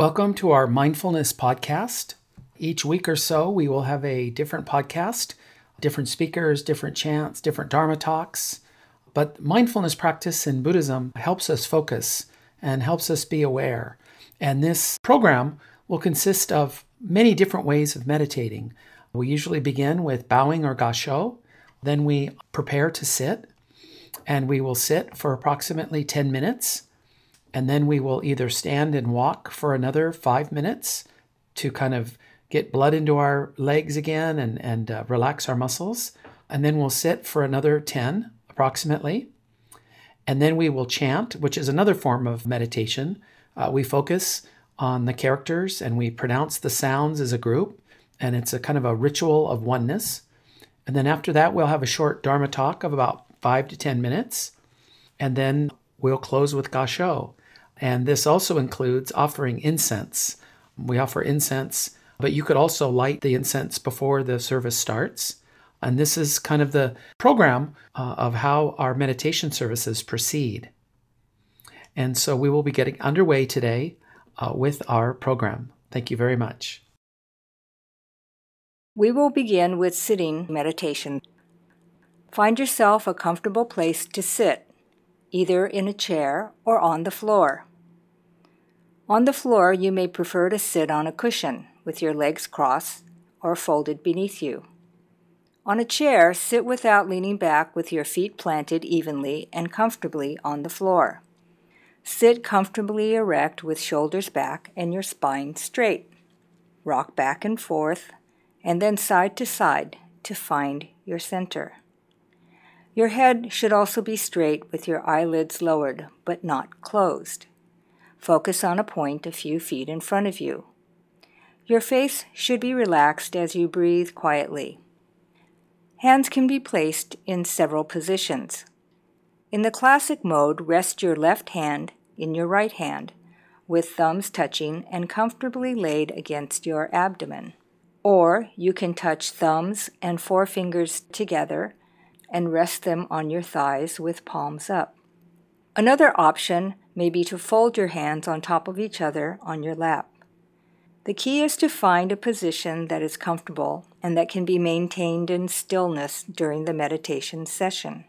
Welcome to our mindfulness podcast. Each week or so, we will have a different podcast, different speakers, different chants, different Dharma talks. But mindfulness practice in Buddhism helps us focus and helps us be aware. And this program will consist of many different ways of meditating. We usually begin with bowing or gassho, then we prepare to sit, and we will sit for approximately 10 minutes. And then we will either stand and walk for another five minutes to kind of get blood into our legs again and, and uh, relax our muscles. And then we'll sit for another 10 approximately. And then we will chant, which is another form of meditation. Uh, we focus on the characters and we pronounce the sounds as a group. And it's a kind of a ritual of oneness. And then after that, we'll have a short Dharma talk of about five to 10 minutes. And then we'll close with Gassho. And this also includes offering incense. We offer incense, but you could also light the incense before the service starts. And this is kind of the program uh, of how our meditation services proceed. And so we will be getting underway today uh, with our program. Thank you very much. We will begin with sitting meditation. Find yourself a comfortable place to sit, either in a chair or on the floor. On the floor, you may prefer to sit on a cushion with your legs crossed or folded beneath you. On a chair, sit without leaning back with your feet planted evenly and comfortably on the floor. Sit comfortably erect with shoulders back and your spine straight. Rock back and forth and then side to side to find your center. Your head should also be straight with your eyelids lowered but not closed. Focus on a point a few feet in front of you. Your face should be relaxed as you breathe quietly. Hands can be placed in several positions. In the classic mode, rest your left hand in your right hand, with thumbs touching and comfortably laid against your abdomen. Or you can touch thumbs and forefingers together and rest them on your thighs with palms up. Another option may be to fold your hands on top of each other on your lap. The key is to find a position that is comfortable and that can be maintained in stillness during the meditation session.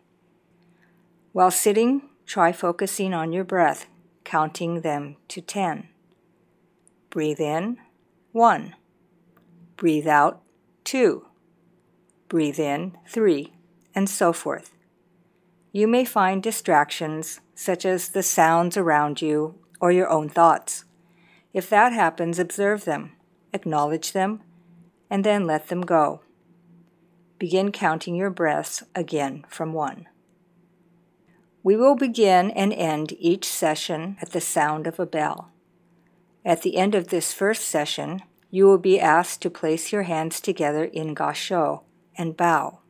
While sitting, try focusing on your breath, counting them to 10. Breathe in, 1. Breathe out, 2. Breathe in, 3, and so forth. You may find distractions such as the sounds around you or your own thoughts. If that happens, observe them, acknowledge them, and then let them go. Begin counting your breaths again from one. We will begin and end each session at the sound of a bell. At the end of this first session, you will be asked to place your hands together in gassho and bow.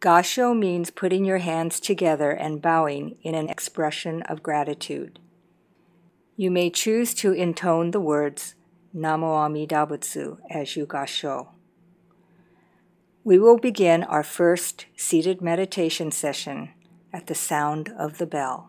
Gassho means putting your hands together and bowing in an expression of gratitude. You may choose to intone the words Namo Amida Butsu as you gassho. We will begin our first seated meditation session at the sound of the bell.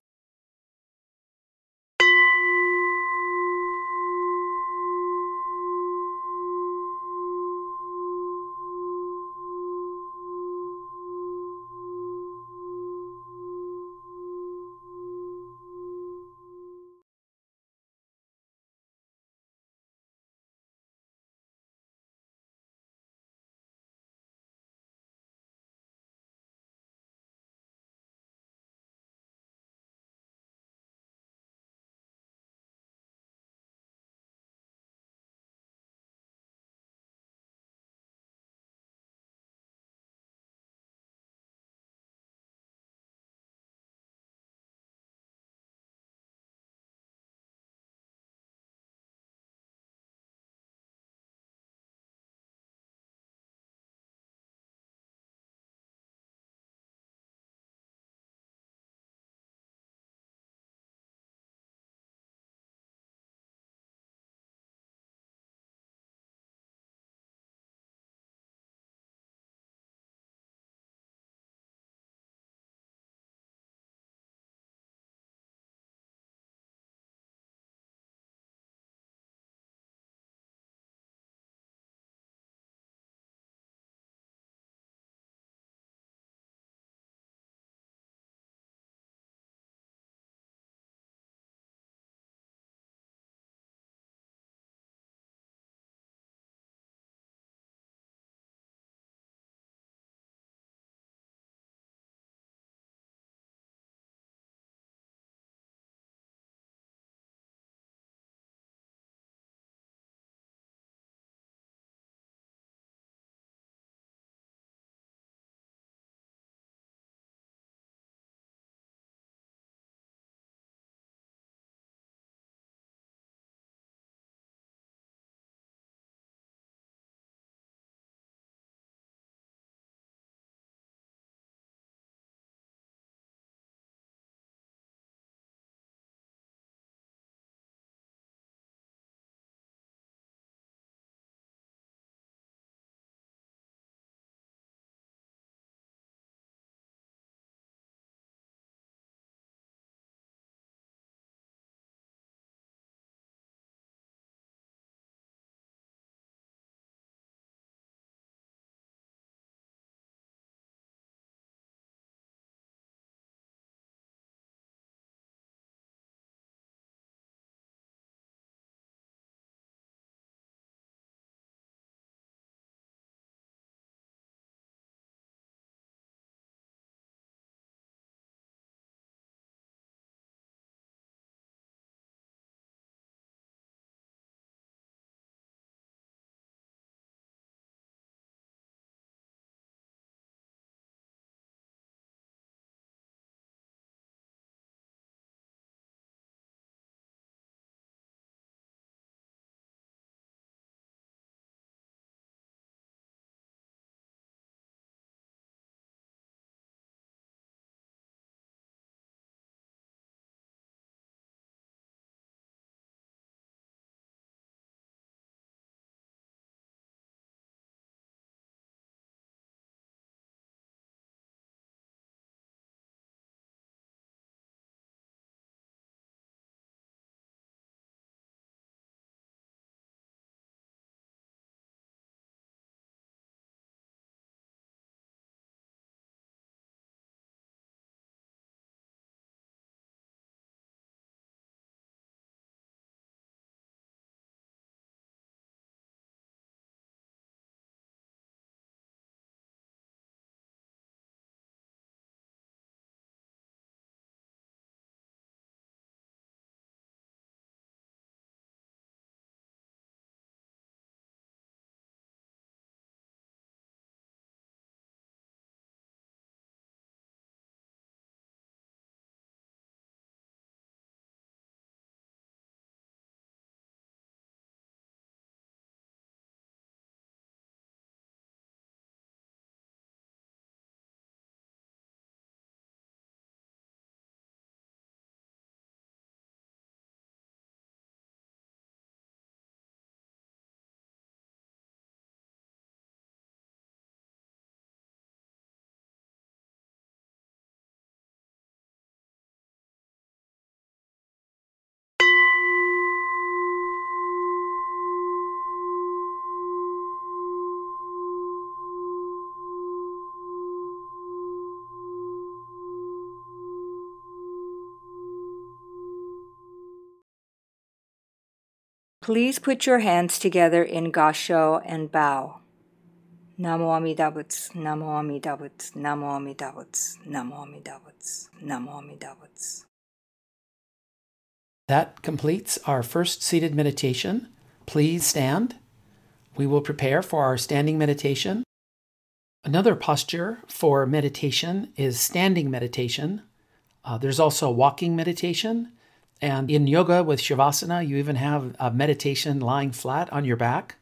Please put your hands together in Gassho and bow. Namo Amida Butsu, Namo Amida Butsu, Namo Amida Butsu, Namo Amida Butsu, Namo Amida Butsu. That completes our first seated meditation. Please stand. We will prepare for our standing meditation. Another posture for meditation is standing meditation. Uh, there's also walking meditation. And in yoga with Shavasana, you even have a meditation lying flat on your back.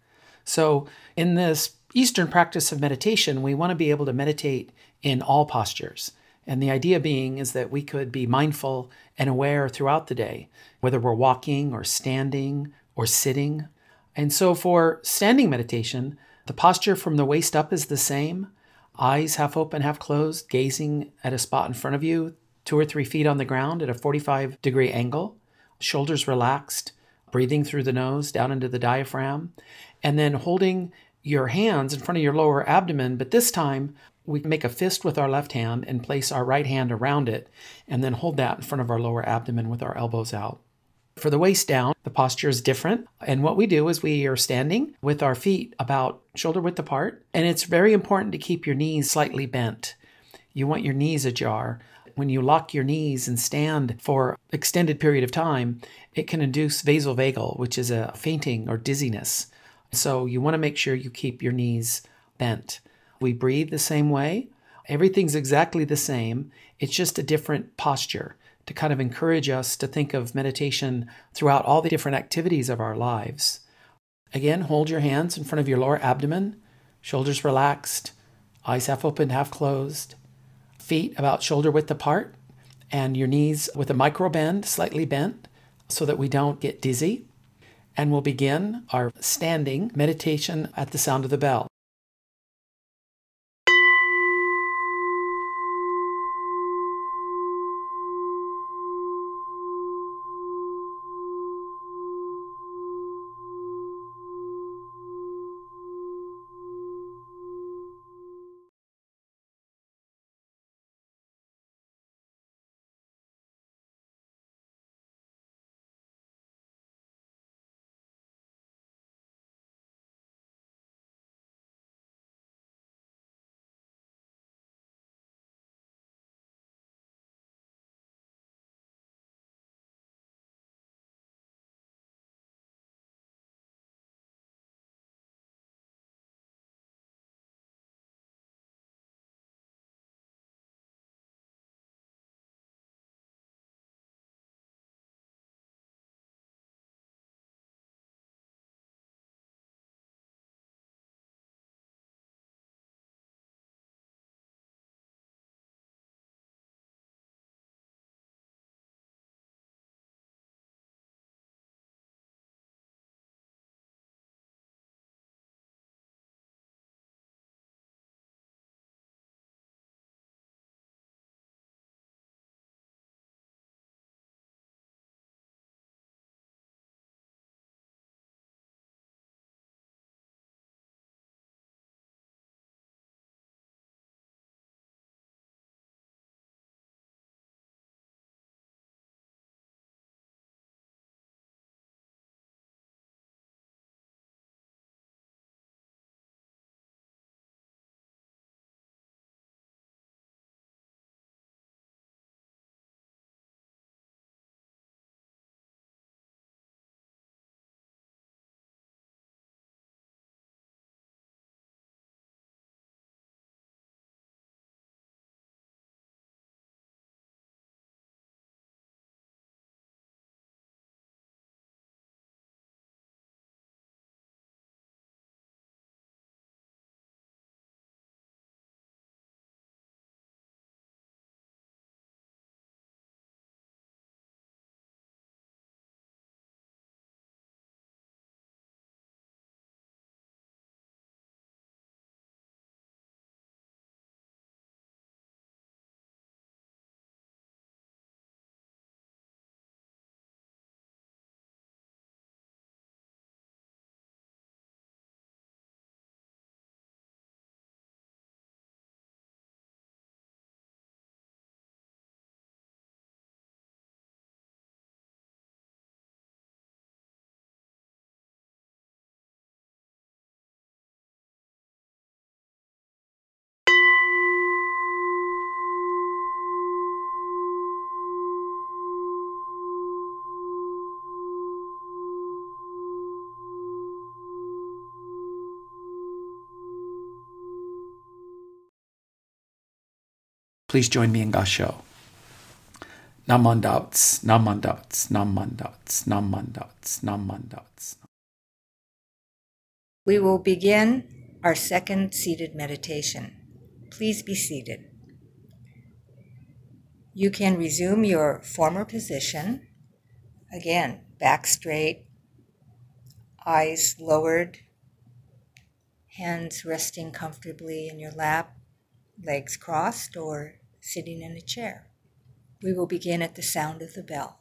So, in this Eastern practice of meditation, we want to be able to meditate in all postures. And the idea being is that we could be mindful and aware throughout the day, whether we're walking or standing or sitting. And so for standing meditation, the posture from the waist up is the same eyes half open, half closed, gazing at a spot in front of you, two or three feet on the ground at a 45 degree angle, shoulders relaxed, breathing through the nose down into the diaphragm, and then holding your hands in front of your lower abdomen, but this time we make a fist with our left hand and place our right hand around it, and then hold that in front of our lower abdomen with our elbows out. For the waist down, the posture is different. And what we do is we are standing with our feet about shoulder width apart. And it's very important to keep your knees slightly bent. You want your knees ajar. When you lock your knees and stand for extended period of time, it can induce vasovagal, which is a fainting or dizziness. So you want to make sure you keep your knees bent. We breathe the same way. Everything's exactly the same. It's just a different posture to kind of encourage us to think of meditation throughout all the different activities of our lives. Again, hold your hands in front of your lower abdomen, shoulders relaxed, eyes half open, half closed, feet about shoulder width apart, and your knees with a micro bend, slightly bent, so that we don't get dizzy and we'll begin our standing meditation at the sound of the bell. Please join me in Gasho. Namandats, namandats, namandats, namandats, namandats. We will begin our second seated meditation. Please be seated. You can resume your former position. Again, back straight, eyes lowered, hands resting comfortably in your lap, legs crossed or sitting in a chair. We will begin at the sound of the bell.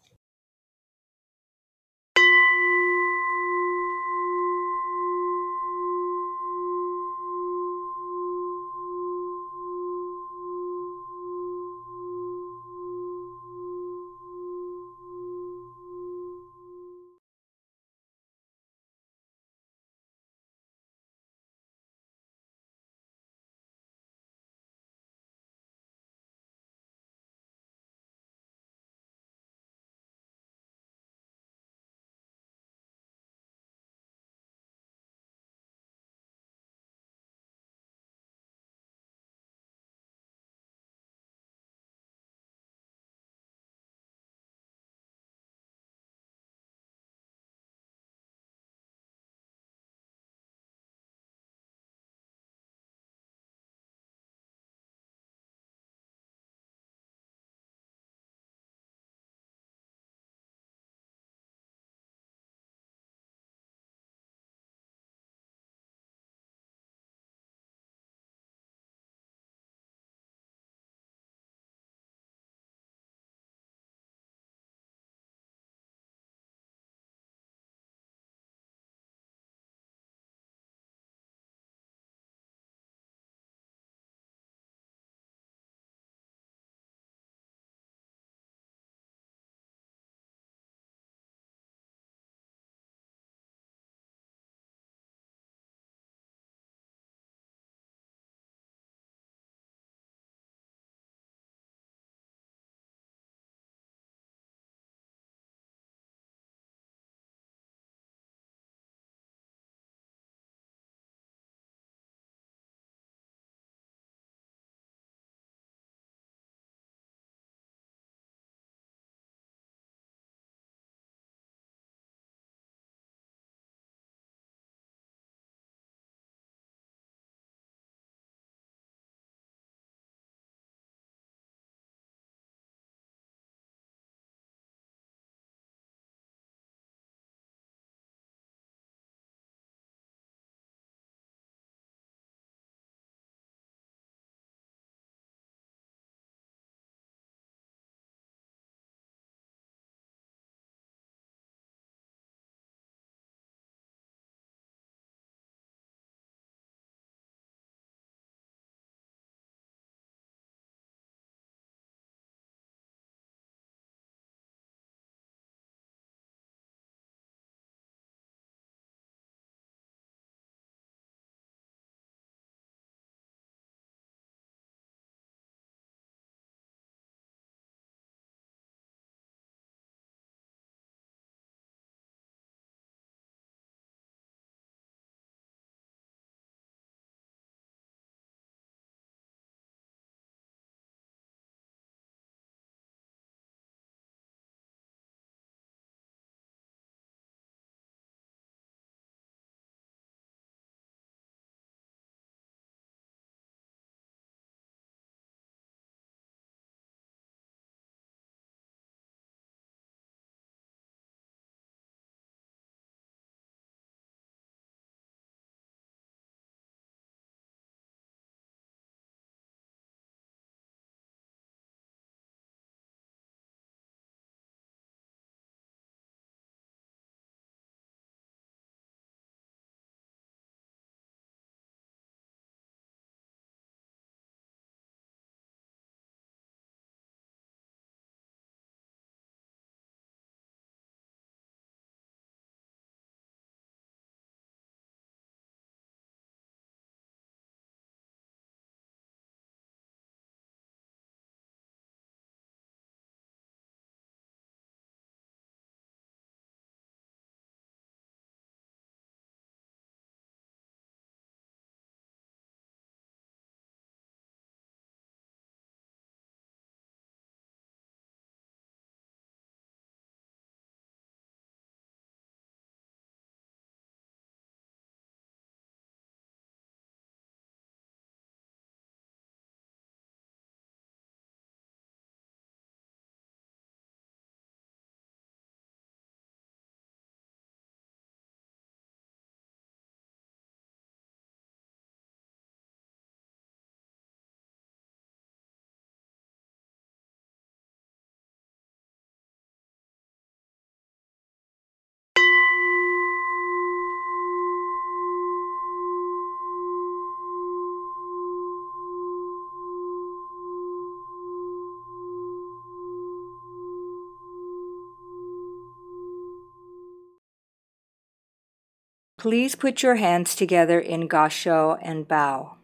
Please put your hands together in gasho and bow.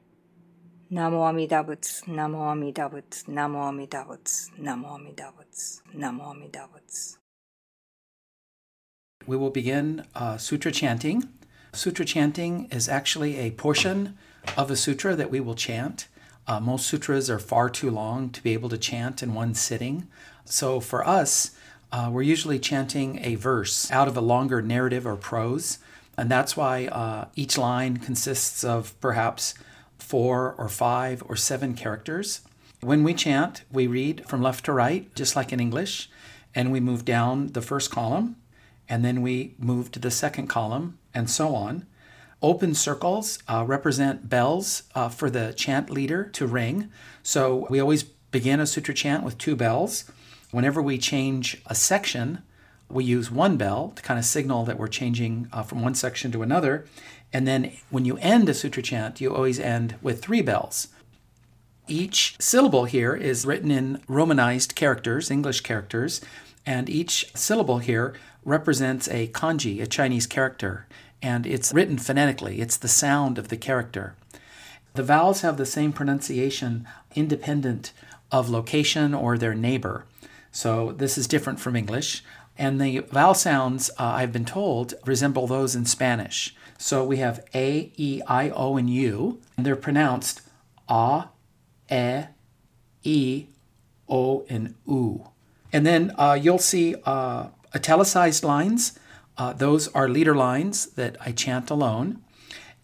Namo Amida Butsu, Namo Amida Butsu, Namo Amida Butsu, Namo Amida Butsu, Namo Amida Butsu. We will begin uh, sutra chanting. Sutra chanting is actually a portion of a sutra that we will chant. Uh, most sutras are far too long to be able to chant in one sitting. So for us, uh, we're usually chanting a verse out of a longer narrative or prose. And that's why uh, each line consists of perhaps four or five or seven characters. When we chant, we read from left to right, just like in English, and we move down the first column, and then we move to the second column, and so on. Open circles uh, represent bells uh, for the chant leader to ring. So we always begin a sutra chant with two bells. Whenever we change a section, we use one bell to kind of signal that we're changing uh, from one section to another. And then when you end a sutra chant, you always end with three bells. Each syllable here is written in Romanized characters, English characters, and each syllable here represents a kanji, a Chinese character and it's written phonetically. It's the sound of the character. The vowels have the same pronunciation independent of location or their neighbor. So this is different from English. And the vowel sounds, uh, I've been told, resemble those in Spanish. So we have A, E, I, O, and U, and they're pronounced A, E, E, O, and U. And then uh, you'll see uh, italicized lines uh, those are leader lines that I chant alone.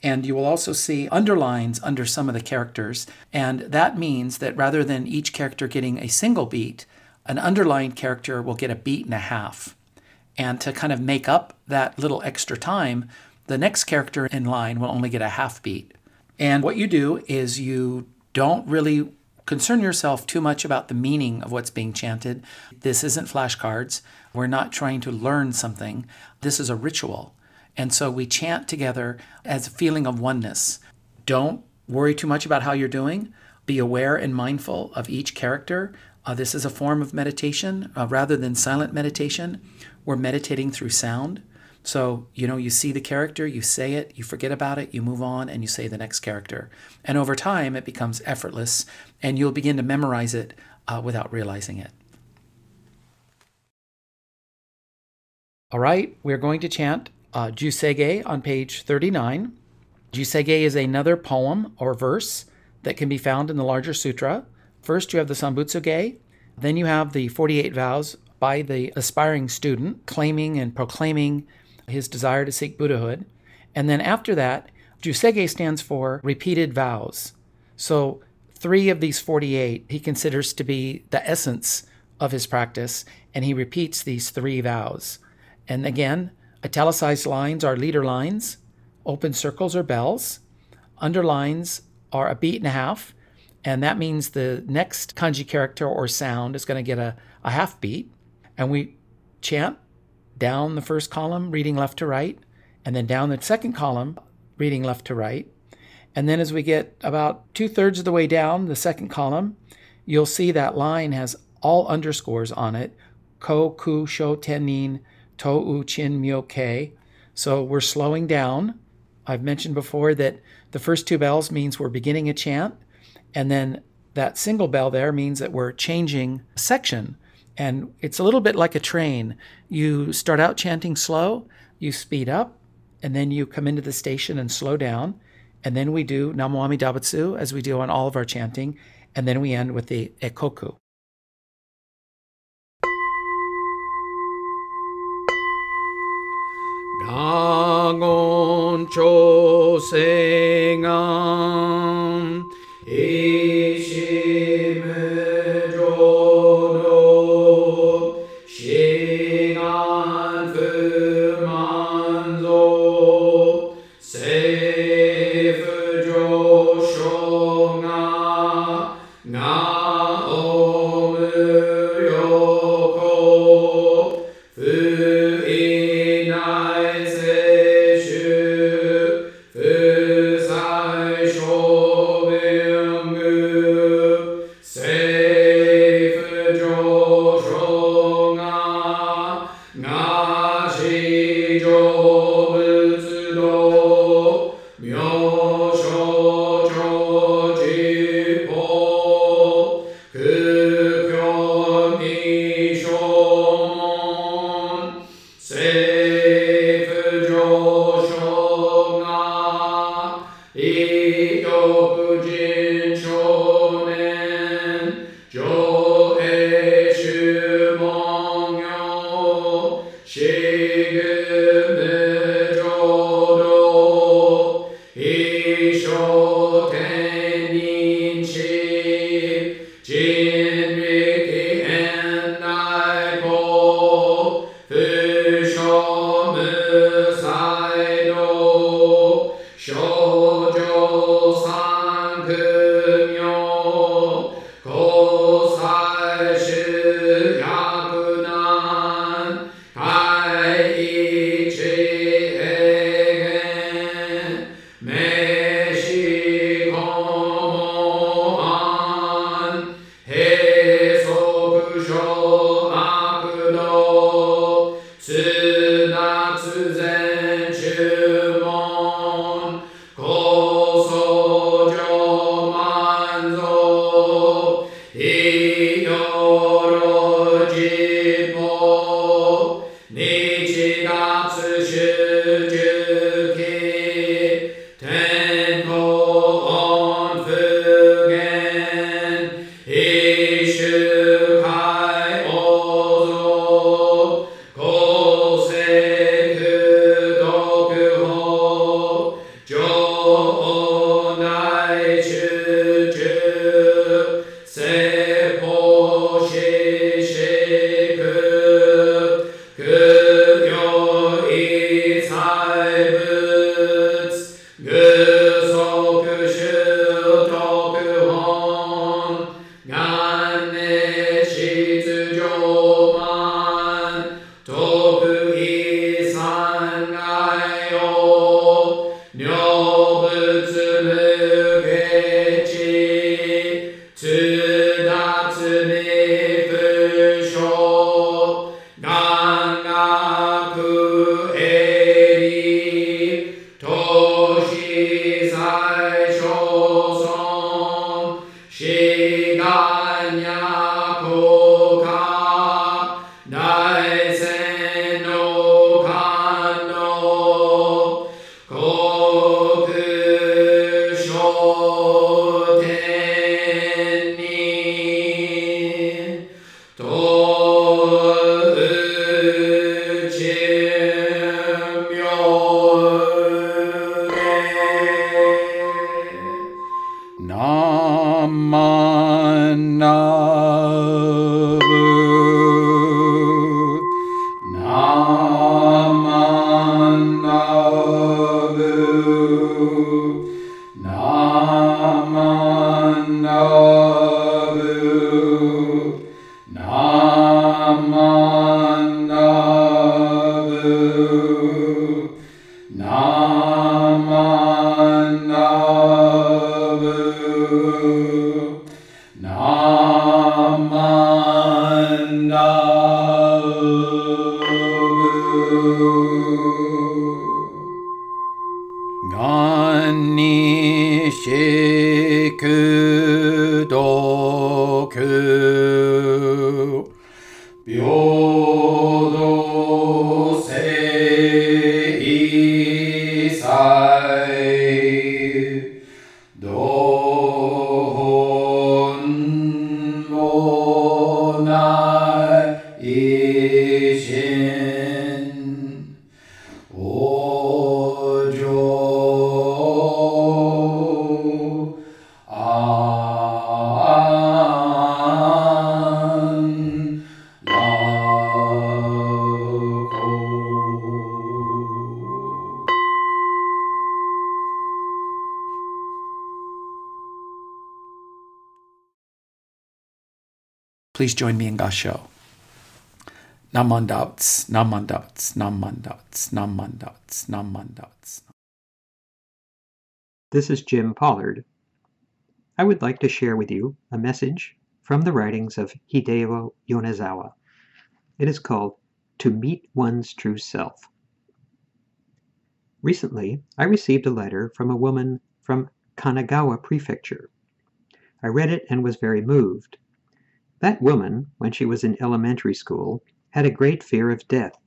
And you will also see underlines under some of the characters. And that means that rather than each character getting a single beat, an underlying character will get a beat and a half. And to kind of make up that little extra time, the next character in line will only get a half beat. And what you do is you don't really concern yourself too much about the meaning of what's being chanted. This isn't flashcards. We're not trying to learn something. This is a ritual. And so we chant together as a feeling of oneness. Don't worry too much about how you're doing. Be aware and mindful of each character. Uh, this is a form of meditation uh, rather than silent meditation. We're meditating through sound. So, you know, you see the character, you say it, you forget about it, you move on, and you say the next character. And over time, it becomes effortless, and you'll begin to memorize it uh, without realizing it. All right, we're going to chant uh, Jusege on page 39. Jusege is another poem or verse that can be found in the larger sutra. First, you have the Sanbutsuge, then you have the 48 vows by the aspiring student claiming and proclaiming his desire to seek Buddhahood. And then after that, Jusege stands for repeated vows. So, three of these 48 he considers to be the essence of his practice, and he repeats these three vows. And again, italicized lines are leader lines, open circles are bells, underlines are a beat and a half, and that means the next kanji character or sound is going to get a, a half beat. And we chant down the first column, reading left to right, and then down the second column, reading left to right. And then as we get about two thirds of the way down the second column, you'll see that line has all underscores on it ko, ku, sho, tenin, to, chin, myo, ke. So we're slowing down. I've mentioned before that the first two bells means we're beginning a chant, and then that single bell there means that we're changing section. And it's a little bit like a train. You start out chanting slow, you speed up, and then you come into the station and slow down. And then we do Namo Amida Butsu as we do on all of our chanting. And then we end with the Ekoku. Dagon Chosengan show Señor. 願にしくどく Please join me in Gasho. Namandats, namandats, namandats, namandats, namandats. This is Jim Pollard. I would like to share with you a message from the writings of Hideo Yonezawa. It is called To Meet One's True Self. Recently, I received a letter from a woman from Kanagawa Prefecture. I read it and was very moved. That woman, when she was in elementary school, had a great fear of death.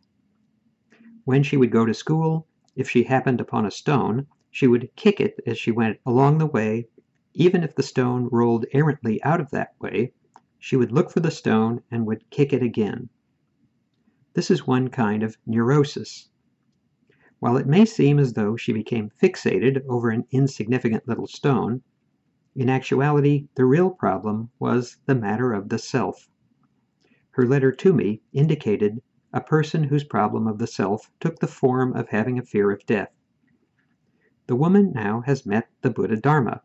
When she would go to school, if she happened upon a stone, she would kick it as she went along the way. Even if the stone rolled errantly out of that way, she would look for the stone and would kick it again. This is one kind of neurosis. While it may seem as though she became fixated over an insignificant little stone, in actuality, the real problem was the matter of the self. Her letter to me indicated a person whose problem of the self took the form of having a fear of death. The woman now has met the Buddha Dharma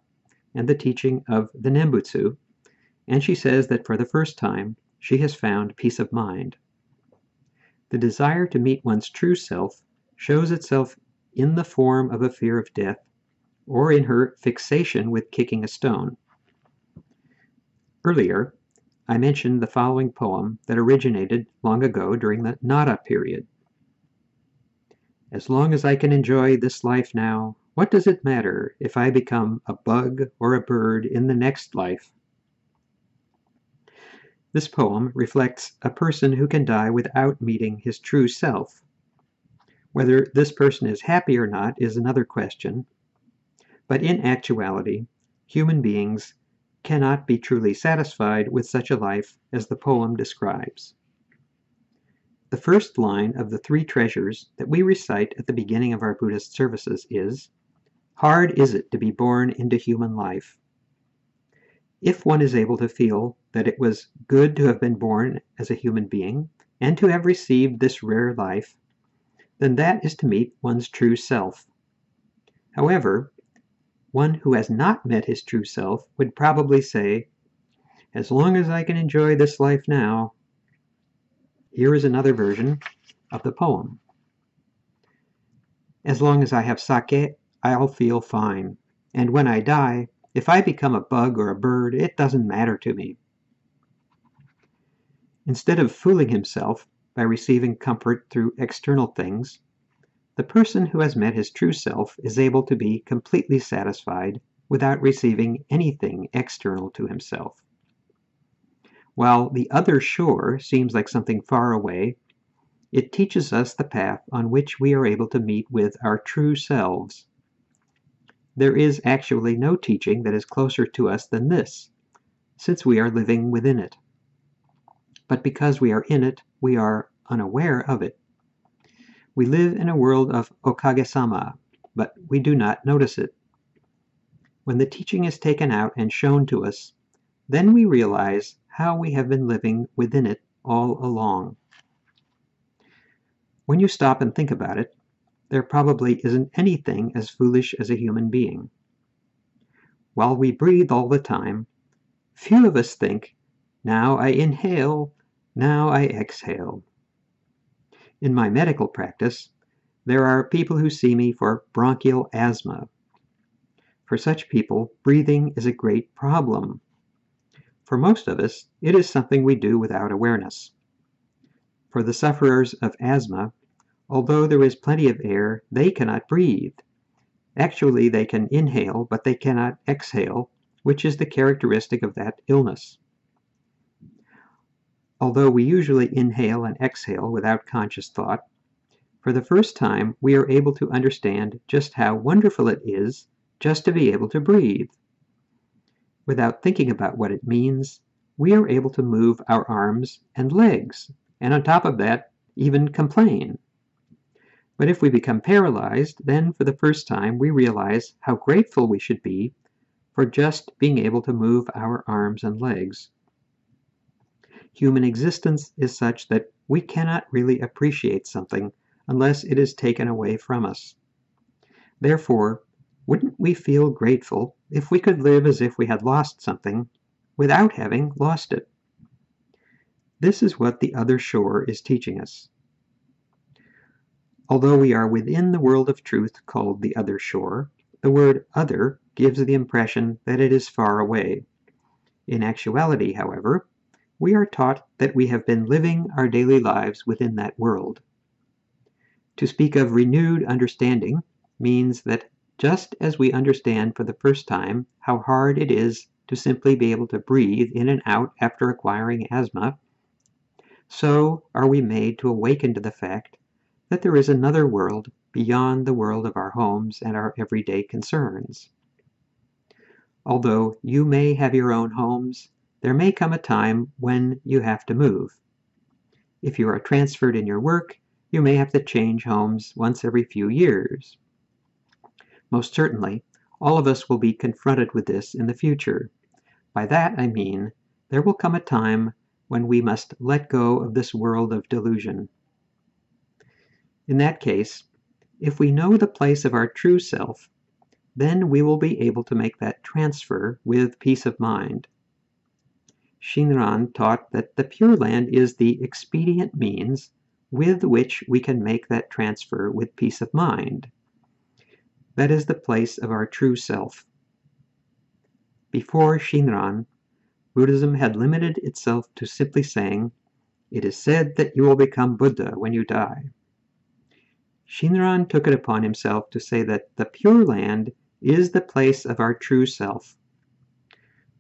and the teaching of the Nembutsu, and she says that for the first time she has found peace of mind. The desire to meet one's true self shows itself in the form of a fear of death or in her fixation with kicking a stone. Earlier, I mentioned the following poem that originated long ago during the Nara period. As long as I can enjoy this life now, what does it matter if I become a bug or a bird in the next life? This poem reflects a person who can die without meeting his true self. Whether this person is happy or not is another question, but in actuality, human beings cannot be truly satisfied with such a life as the poem describes. The first line of the three treasures that we recite at the beginning of our Buddhist services is Hard is it to be born into human life. If one is able to feel that it was good to have been born as a human being and to have received this rare life, then that is to meet one's true self. However, one who has not met his true self would probably say, As long as I can enjoy this life now. Here is another version of the poem. As long as I have sake, I'll feel fine. And when I die, if I become a bug or a bird, it doesn't matter to me. Instead of fooling himself by receiving comfort through external things, the person who has met his true self is able to be completely satisfied without receiving anything external to himself. While the other shore seems like something far away, it teaches us the path on which we are able to meet with our true selves. There is actually no teaching that is closer to us than this, since we are living within it. But because we are in it, we are unaware of it. We live in a world of okage-sama, but we do not notice it. When the teaching is taken out and shown to us, then we realize how we have been living within it all along. When you stop and think about it, there probably isn't anything as foolish as a human being. While we breathe all the time, few of us think, now I inhale, now I exhale. In my medical practice, there are people who see me for bronchial asthma. For such people, breathing is a great problem. For most of us, it is something we do without awareness. For the sufferers of asthma, although there is plenty of air, they cannot breathe. Actually, they can inhale, but they cannot exhale, which is the characteristic of that illness. Although we usually inhale and exhale without conscious thought, for the first time we are able to understand just how wonderful it is just to be able to breathe. Without thinking about what it means, we are able to move our arms and legs, and on top of that, even complain. But if we become paralyzed, then for the first time we realize how grateful we should be for just being able to move our arms and legs human existence is such that we cannot really appreciate something unless it is taken away from us. Therefore, wouldn't we feel grateful if we could live as if we had lost something without having lost it? This is what the other shore is teaching us. Although we are within the world of truth called the other shore, the word other gives the impression that it is far away. In actuality, however, we are taught that we have been living our daily lives within that world. To speak of renewed understanding means that just as we understand for the first time how hard it is to simply be able to breathe in and out after acquiring asthma, so are we made to awaken to the fact that there is another world beyond the world of our homes and our everyday concerns. Although you may have your own homes there may come a time when you have to move. If you are transferred in your work, you may have to change homes once every few years. Most certainly, all of us will be confronted with this in the future. By that I mean, there will come a time when we must let go of this world of delusion. In that case, if we know the place of our true self, then we will be able to make that transfer with peace of mind. Shinran taught that the Pure Land is the expedient means with which we can make that transfer with peace of mind. That is the place of our true self. Before Shinran, Buddhism had limited itself to simply saying, It is said that you will become Buddha when you die. Shinran took it upon himself to say that the Pure Land is the place of our true self.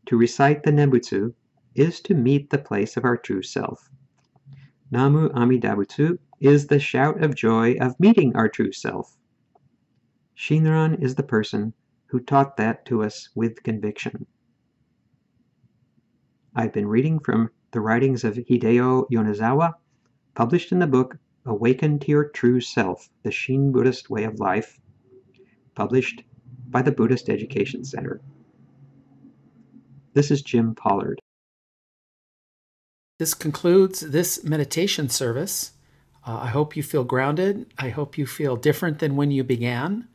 To recite the Nembutsu is to meet the place of our true self. Namu Amida Butsu is the shout of joy of meeting our true self. Shinran is the person who taught that to us with conviction. I've been reading from the writings of Hideo Yonezawa, published in the book Awaken to Your True Self The Shin Buddhist Way of Life, published by the Buddhist Education Center. This is Jim Pollard. This concludes this meditation service. Uh, I hope you feel grounded. I hope you feel different than when you began.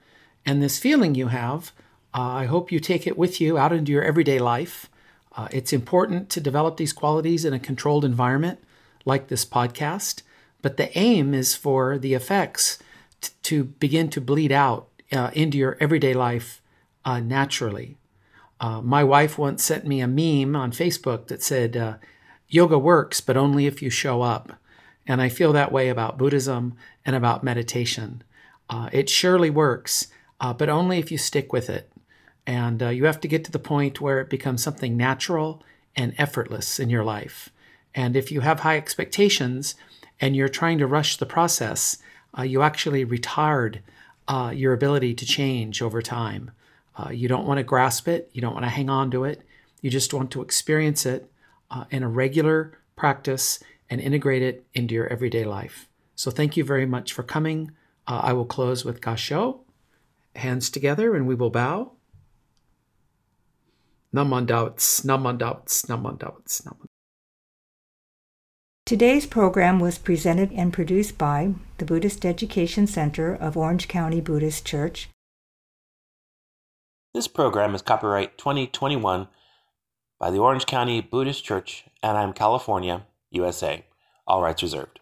And this feeling you have, uh, I hope you take it with you out into your everyday life. Uh, it's important to develop these qualities in a controlled environment like this podcast, but the aim is for the effects t- to begin to bleed out uh, into your everyday life uh, naturally. Uh, my wife once sent me a meme on Facebook that said, Yoga works, but only if you show up. And I feel that way about Buddhism and about meditation. Uh, it surely works, uh, but only if you stick with it. And uh, you have to get to the point where it becomes something natural and effortless in your life. And if you have high expectations and you're trying to rush the process, uh, you actually retard uh, your ability to change over time. Uh, you don't want to grasp it, you don't want to hang on to it, you just want to experience it uh, in a regular practice and integrate it into your everyday life. So, thank you very much for coming. Uh, I will close with Gassho. Hands together and we will bow. Namandauts, namandauts, namandauts, namandauts. Today's program was presented and produced by the Buddhist Education Center of Orange County Buddhist Church. This program is copyright 2021 by the Orange County Buddhist Church, Anaheim, California, USA. All rights reserved.